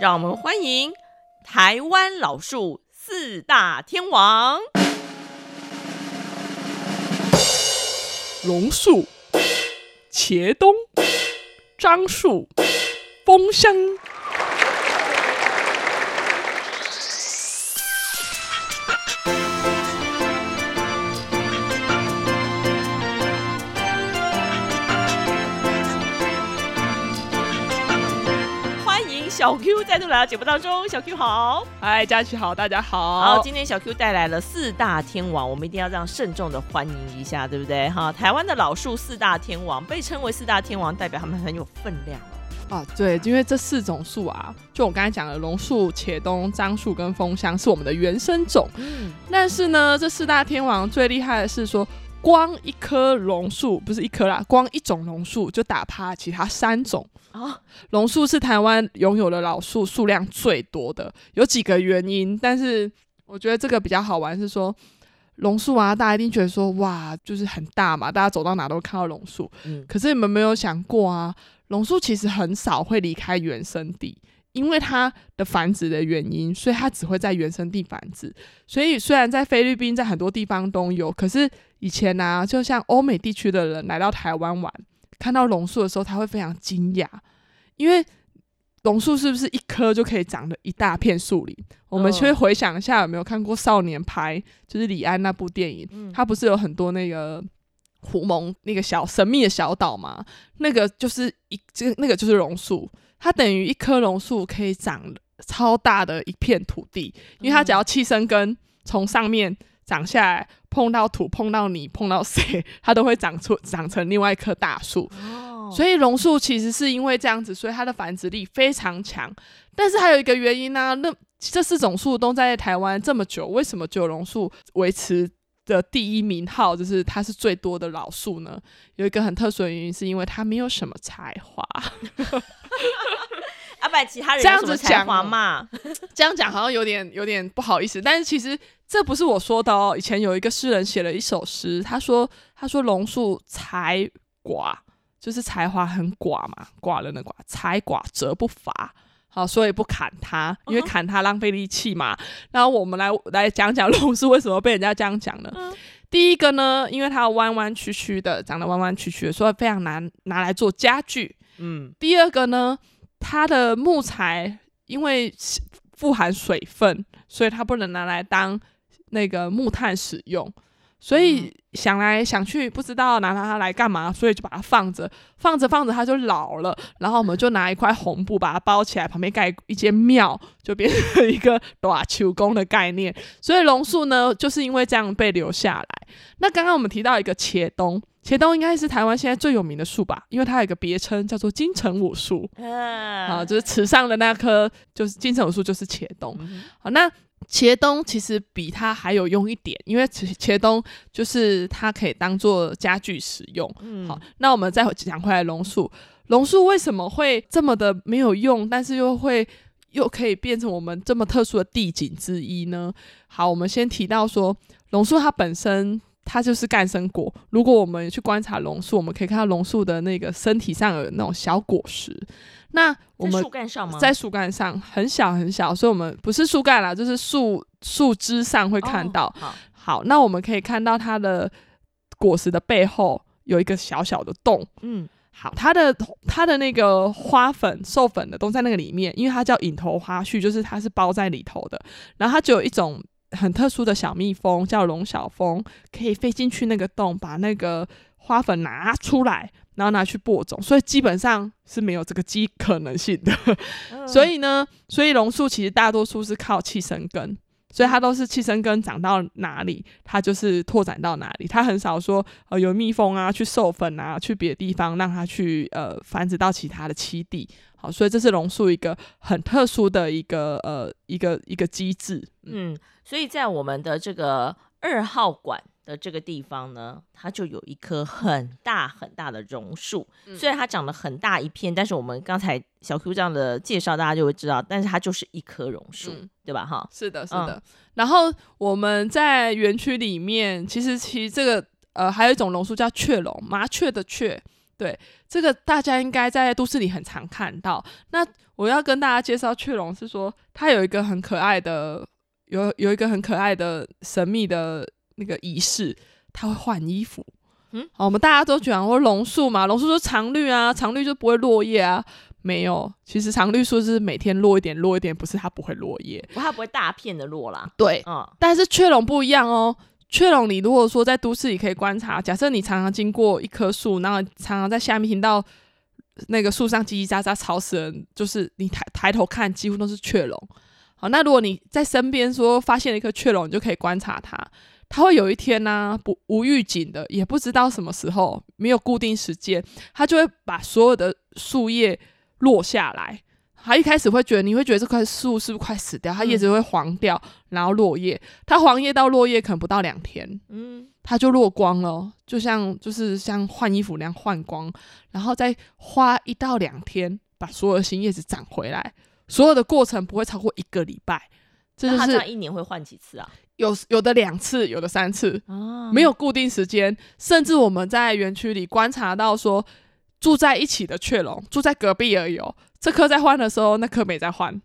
让我们欢迎台湾老树四大天王：龙树、茄冬、樟树、风香。小 Q 再度来到节目当中，小 Q 好，嗨，佳琪好，大家好。好，今天小 Q 带来了四大天王，我们一定要这样慎重的欢迎一下，对不对？哈，台湾的老树四大天王被称为四大天王，代表他们很有分量啊。对，因为这四种树啊，就我刚才讲的榕树、茄冬、樟树跟枫香是我们的原生种。嗯，但是呢，这四大天王最厉害的是说。光一棵榕树不是一棵啦，光一种榕树就打趴其他三种啊。榕树是台湾拥有的老树数量最多的，有几个原因，但是我觉得这个比较好玩是说，榕树啊，大家一定觉得说哇，就是很大嘛，大家走到哪都看到榕树。嗯，可是你们没有想过啊，榕树其实很少会离开原生地。因为它的繁殖的原因，所以它只会在原生地繁殖。所以虽然在菲律宾，在很多地方都有，可是以前呢、啊，就像欧美地区的人来到台湾玩，看到榕树的时候，他会非常惊讶，因为榕树是不是一棵就可以长了一大片树林？我们去回想一下，有没有看过《少年派》，就是李安那部电影？他不是有很多那个狐獴那个小神秘的小岛嘛？那个就是一这个那个就是榕树。它等于一棵榕树可以长超大的一片土地，因为它只要气生根，从上面长下来，碰到土、碰到泥、碰到水，它都会长出长成另外一棵大树。哦，所以榕树其实是因为这样子，所以它的繁殖力非常强。但是还有一个原因呢，那这四种树都在台湾这么久，为什么只有榕树维持的第一名号，就是他是最多的老树呢？有一个很特殊的原因，是因为他没有什么才华。阿 伯，其他人这样子讲嘛？这样讲好像有点有点不好意思，但是其实这不是我说的哦。以前有一个诗人写了一首诗，他说：“他说榕树才寡，就是才华很寡嘛，寡人的寡，才寡则不伐。好，所以不砍它，因为砍它浪费力气嘛。Uh-huh. 然后我们来来讲讲 榕树为什么被人家这样讲呢？Uh-huh. 第一个呢，因为它弯弯曲曲的，长得弯弯曲曲的，所以非常难拿来做家具。嗯，第二个呢，它的木材因为富含水分，所以它不能拿来当那个木炭使用，所以想来想去不知道拿它来干嘛，所以就把它放着，放着放着它就老了，然后我们就拿一块红布把它包起来，旁边盖一间庙，就变成一个大树公的概念。所以榕树呢，就是因为这样被留下来。那刚刚我们提到一个茄冬。茄冬应该是台湾现在最有名的树吧，因为它有一个别称叫做金城武树，啊，就是池上的那棵就是金城武树，就是茄冬。好，那茄冬其实比它还有用一点，因为茄茄冬就是它可以当做家具使用。好，那我们再讲回来，榕树，榕树为什么会这么的没有用，但是又会又可以变成我们这么特殊的地景之一呢？好，我们先提到说，榕树它本身。它就是干生果。如果我们去观察榕树，我们可以看到榕树的那个身体上有那种小果实。那我们在树干上吗？在树干上很小很小，所以我们不是树干啦，就是树树枝上会看到。哦，好。好，那我们可以看到它的果实的背后有一个小小的洞。嗯，好，它的它的那个花粉授粉的都在那个里面，因为它叫隐头花序，就是它是包在里头的。然后它就有一种。很特殊的小蜜蜂叫龙小蜂，可以飞进去那个洞，把那个花粉拿出来，然后拿去播种，所以基本上是没有这个机可能性的。嗯、所以呢，所以榕树其实大多数是靠气生根，所以它都是气生根长到哪里，它就是拓展到哪里。它很少说呃有蜜蜂啊去授粉啊，去别的地方让它去呃繁殖到其他的栖地。好，所以这是榕树一个很特殊的一个呃一个一个机制。嗯，所以在我们的这个二号馆。的这个地方呢，它就有一棵很大很大的榕树。嗯、虽然它长得很大一片，但是我们刚才小 Q 这样的介绍，大家就会知道，但是它就是一棵榕树，嗯、对吧？哈，是的，是的。嗯、然后我们在园区里面，其实其实这个呃还有一种榕树叫雀榕，麻雀的雀。对，这个大家应该在都市里很常看到。那我要跟大家介绍雀榕，是说它有一个很可爱的，有有一个很可爱的神秘的。那个仪式，他会换衣服。嗯，好，我们大家都讲说榕树嘛，榕树说常绿啊，常绿就不会落叶啊。没有，其实常绿树是每天落一点，落一点，不是它不会落叶，它不会大片的落啦。对，嗯，但是雀榕不一样哦。雀榕，你如果说在都市里可以观察，假设你常常经过一棵树，然后常常在下面听到那个树上叽叽喳喳吵死人，就是你抬抬头看，几乎都是雀榕。好，那如果你在身边说发现了一棵雀榕，你就可以观察它。它会有一天呢、啊，不无预警的，也不知道什么时候，没有固定时间，它就会把所有的树叶落下来。它一开始会觉得，你会觉得这棵树是不是快死掉？它叶子会黄掉，然后落叶。它黄叶到落叶可能不到两天，嗯，它就落光了，就像就是像换衣服那样换光，然后再花一到两天把所有的新叶子长回来。所有的过程不会超过一个礼拜。这就是、一年会换几次啊？有有的两次，有的三次，哦、没有固定时间。甚至我们在园区里观察到说，住在一起的雀笼住在隔壁而已哦。这颗在换的时候，那颗没在换。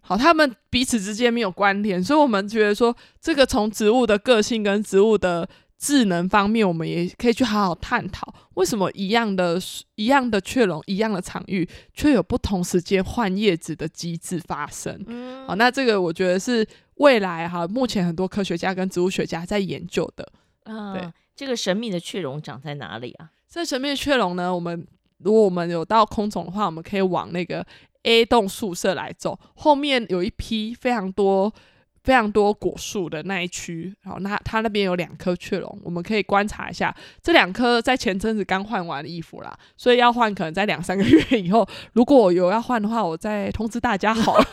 好，他们彼此之间没有关联，所以我们觉得说，这个从植物的个性跟植物的智能方面，我们也可以去好好探讨，为什么一样的一样的雀笼，一样的场域，却有不同时间换叶子的机制发生。嗯、好，那这个我觉得是。未来哈，目前很多科学家跟植物学家在研究的。嗯，对，这个神秘的雀笼长在哪里啊？这神秘的雀笼呢，我们如果我们有到空总的话，我们可以往那个 A 栋宿舍来走，后面有一批非常多、非常多果树的那一区。好，那它那边有两棵雀榕，我们可以观察一下。这两棵在前阵子刚换完衣服啦，所以要换可能在两三个月以后。如果有要换的话，我再通知大家好 了。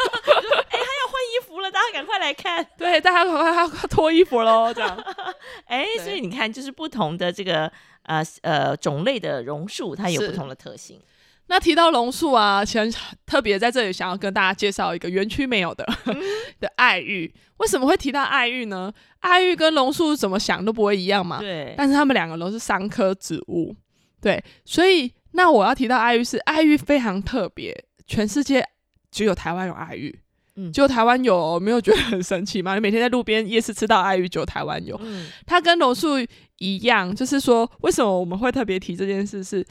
大家赶快来看，对，大家赶快要脱衣服喽，这样。哎、欸，所以你看，就是不同的这个呃呃种类的榕树，它有不同的特性。那提到榕树啊，其实特别在这里想要跟大家介绍一个园区没有的、嗯、的爱玉。为什么会提到爱玉呢？爱玉跟榕树怎么想都不会一样嘛。对。但是它们两个都是三科植物，对。所以那我要提到爱玉是爱玉非常特别，全世界只有台湾有爱玉。嗯，就台湾有，没有觉得很神奇吗？你每天在路边夜市吃到爱玉，就台湾有。嗯，它跟榕树一样，就是说，为什么我们会特别提这件事？是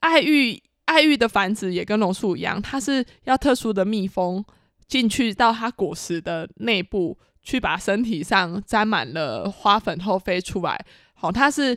爱玉，爱玉的繁殖也跟榕树一样，它是要特殊的蜜蜂进去到它果实的内部，去把身体上沾满了花粉后飞出来。好，它是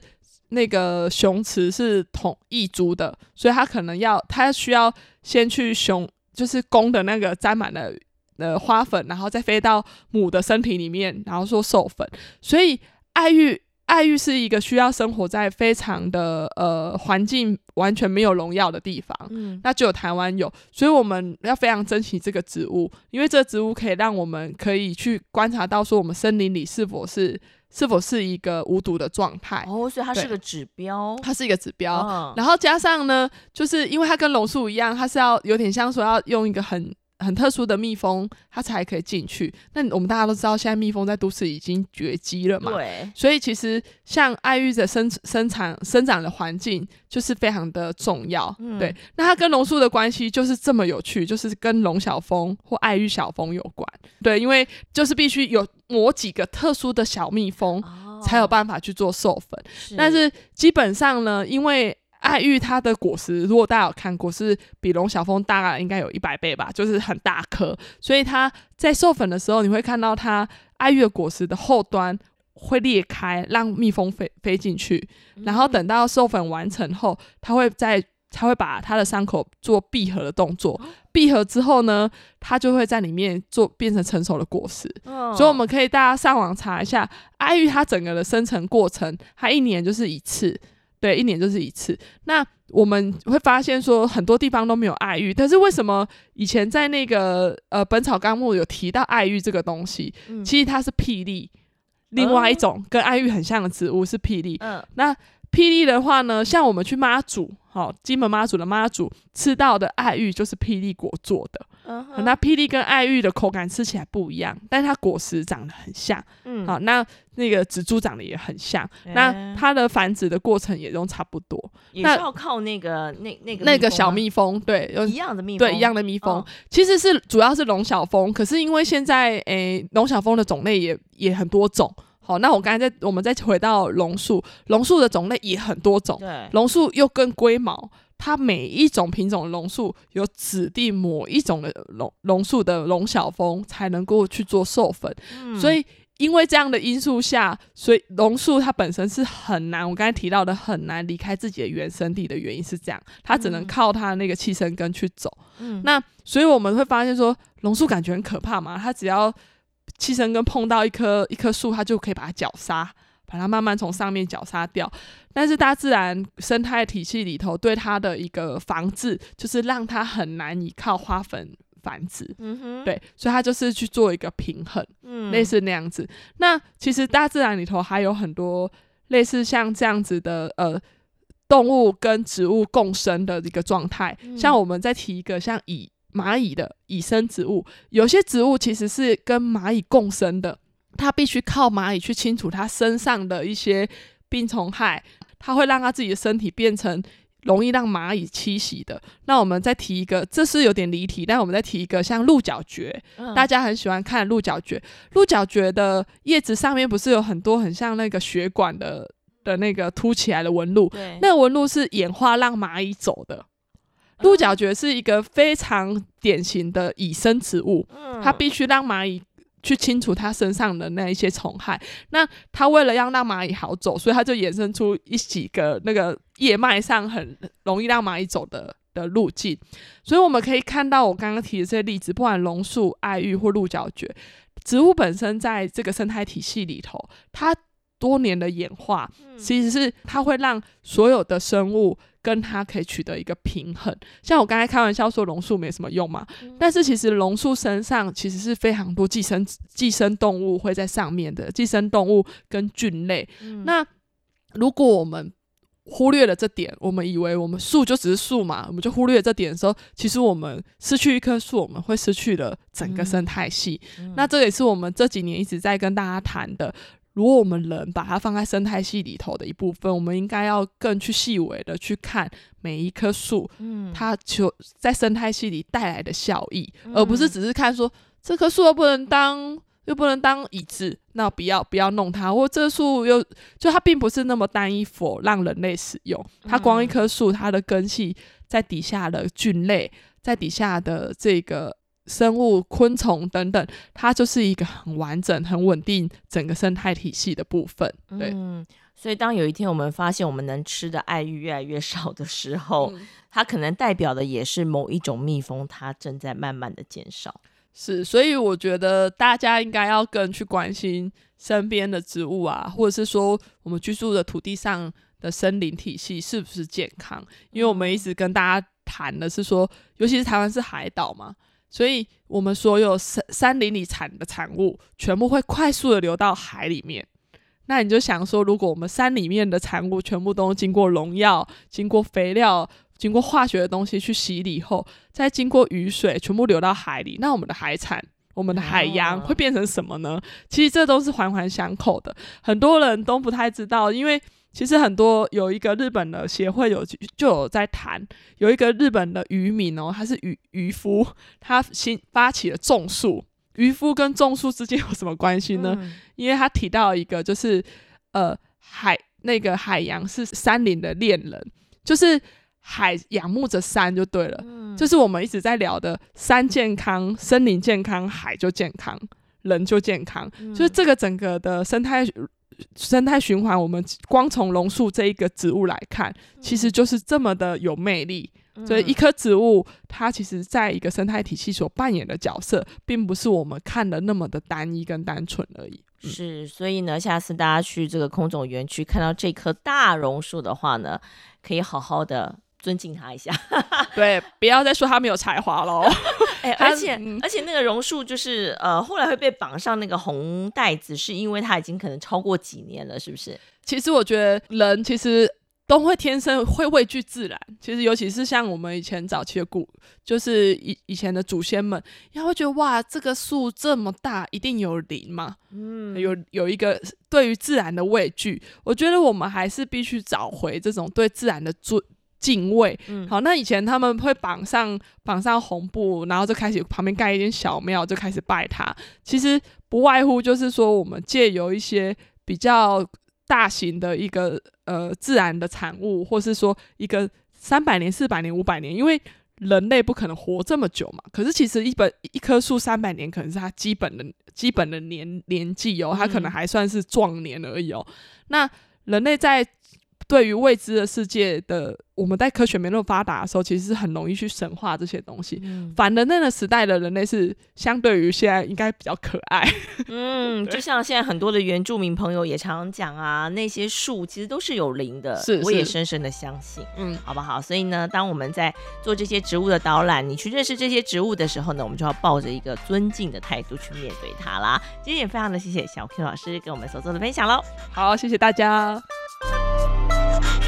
那个雄雌是同一株的，所以它可能要，它需要先去雄，就是公的那个沾满了。呃花粉，然后再飞到母的身体里面，然后说授粉。所以爱玉，爱玉是一个需要生活在非常的呃环境完全没有农药的地方。嗯，那只有台湾有，所以我们要非常珍惜这个植物，因为这个植物可以让我们可以去观察到说我们森林里是否是是否是一个无毒的状态。哦，所以它是个指标，它是一个指标。哦，然后加上呢，就是因为它跟榕树一样，它是要有点像说要用一个很。很特殊的蜜蜂，它才可以进去。那我们大家都知道，现在蜜蜂在都市已经绝迹了嘛。对。所以其实像爱玉的生生产生长的环境就是非常的重要。嗯、对。那它跟榕树的关系就是这么有趣，就是跟龙小蜂或爱玉小蜂有关。对，因为就是必须有某几个特殊的小蜜蜂才有办法去做授粉。是。但是基本上呢，因为爱玉它的果实，如果大家有看过，是比龙小凤大概应该有一百倍吧，就是很大颗。所以它在授粉的时候，你会看到它爱玉的果实的后端会裂开，让蜜蜂飞飞进去。然后等到授粉完成后，它会在它会把它的伤口做闭合的动作。闭合之后呢，它就会在里面做变成成熟的果实。哦，所以我们可以大家上网查一下爱玉它整个的生成过程，它一年就是一次，对，一年就是一次。那我们会发现说很多地方都没有爱玉，但是为什么以前在那个呃《本草纲目》有提到爱玉这个东西？嗯、其实它是霹雳，另外一种跟爱玉很像的植物是霹雳。嗯，那霹雳的话呢，像我们去妈祖，好、哦，金门妈祖的妈祖吃到的爱玉就是霹雳果做的。嗯，那霹雳跟爱玉的口感吃起来不一样，但是它果实长得很像。嗯，好，那那个植株长得也很像，欸、那它的繁殖的过程也都差不多。也是要靠那个那那个那个小蜜蜂，对，一样的蜜蜂，对，一样的蜜蜂，哦、其实是主要是龙小蜂，可是因为现在诶龙小蜂的种类也也很多种。好，那我刚才在我们再回到榕树，榕树的种类也很多种，对，龙树又跟龟毛。它每一种品种的榕树有指定某一种的榕榕树的榕小蜂才能够去做授粉，嗯、所以因为这样的因素下，所以榕树它本身是很难，我刚才提到的很难离开自己的原生地的原因是这样，它只能靠它那个气生根去走。嗯、那所以我们会发现说，榕树感觉很可怕嘛，它只要气生根碰到一棵一棵树，它就可以把它绞杀。把它慢慢从上面绞杀掉，但是大自然生态体系里头对它的一个防治，就是让它很难依靠花粉繁殖。嗯哼，对，所以它就是去做一个平衡，嗯，类似那样子。那其实大自然里头还有很多类似像这样子的呃动物跟植物共生的一个状态，嗯、像我们再提一个像蚁蚂蚁的蚁生植物，有些植物其实是跟蚂蚁共生的。它必须靠蚂蚁去清除它身上的一些病虫害，它会让它自己的身体变成容易让蚂蚁栖息的。那我们再提一个，这是有点离题，但我们再提一个，像鹿角蕨，嗯、大家很喜欢看鹿角蕨。鹿角蕨的叶子上面不是有很多很像那个血管的的那个凸起来的纹路？对，那个纹路是演化让蚂蚁走的。鹿角蕨是一个非常典型的蚁生植物，嗯、它必须让蚂蚁。去清除它身上的那一些虫害，那它为了要让蚂蚁好走，所以它就衍生出一几个那个叶脉上很容易让蚂蚁走的的路径。所以我们可以看到我刚刚提的这些例子，不管榕树、爱玉或鹿角蕨，植物本身在这个生态体系里头，它多年的演化，其实是它会让所有的生物。跟它可以取得一个平衡，像我刚才开玩笑说榕树没什么用嘛，嗯、但是其实榕树身上其实是非常多寄生寄生动物会在上面的，寄生动物跟菌类。嗯、那如果我们忽略了这点，我们以为我们树就只是树嘛，我们就忽略了这点的时候，其实我们失去一棵树，我们会失去了整个生态系。嗯嗯、那这也是我们这几年一直在跟大家谈的。如果我们人把它放在生态系里头的一部分，我们应该要更去细微的去看每一棵树，嗯，它就在生态系里带来的效益，嗯、而不是只是看说这棵树又不能当又不能当椅子，那不要不要弄它，或这树又就它并不是那么单一 for 让人类使用，它光一棵树，它的根系在底下的菌类，在底下的这个。生物、昆虫等等，它就是一个很完整、很稳定整个生态体系的部分。对，嗯，所以当有一天我们发现我们能吃的爱玉越来越少的时候，嗯、它可能代表的也是某一种蜜蜂，它正在慢慢的减少。是，所以我觉得大家应该要更去关心身边的植物啊，或者是说我们居住的土地上的森林体系是不是健康？因为我们一直跟大家谈的是说，尤其是台湾是海岛嘛。所以，我们所有山山林里产的产物，全部会快速的流到海里面。那你就想说，如果我们山里面的产物全部都经过农药、经过肥料、经过化学的东西去洗礼后，再经过雨水全部流到海里，那我们的海产、我们的海洋会变成什么呢？其实这都是环环相扣的，很多人都不太知道，因为。其实很多有一个日本的协会有就有在谈，有一个日本的渔民哦，他是渔渔夫，他新发起了种树。渔夫跟种树之间有什么关系呢？嗯、因为他提到一个，就是呃海那个海洋是山林的恋人，就是海仰慕着山就对了。嗯、就是我们一直在聊的山健康、森林健康、海就健康、人就健康，嗯、就是这个整个的生态。生态循环，我们光从榕树这一个植物来看，其实就是这么的有魅力。所以一棵植物它其实在一个生态体系所扮演的角色，并不是我们看的那么的单一跟单纯而已。嗯、是，所以呢，下次大家去这个空总园区看到这棵大榕树的话呢，可以好好的。尊敬他一下，对，不要再说他没有才华喽。哎、欸，而且、嗯、而且那个榕树就是呃，后来会被绑上那个红带子，是因为它已经可能超过几年了，是不是？其实我觉得人其实都会天生会畏惧自然，其实尤其是像我们以前早期的古，就是以以前的祖先们，也会觉得哇，这个树这么大，一定有灵嘛，嗯，有有一个对于自然的畏惧。我觉得我们还是必须找回这种对自然的尊。敬畏，嗯，好，那以前他们会绑上绑上红布，然后就开始旁边盖一间小庙，就开始拜他。其实不外乎就是说，我们借由一些比较大型的一个呃自然的产物，或是说一个三百年、四百年、五百年，因为人类不可能活这么久嘛。可是其实一本一棵树三百年，可能是它基本的基本的年年纪哦，它可能还算是壮年而已哦。嗯、那人类在对于未知的世界的，我们在科学没那么发达的时候，其实是很容易去神化这些东西。嗯、反而那个时代的人类是相对于现在应该比较可爱。嗯，就像现在很多的原住民朋友也常常讲啊，那些树其实都是有灵的。是，是，我也深深的相信。嗯，好不好？所以呢，当我们在做这些植物的导览，你去认识这些植物的时候呢，我们就要抱着一个尊敬的态度去面对它啦。今天也非常的谢谢小 Q 老师给我们所做的分享喽。好，谢谢大家。Thank you.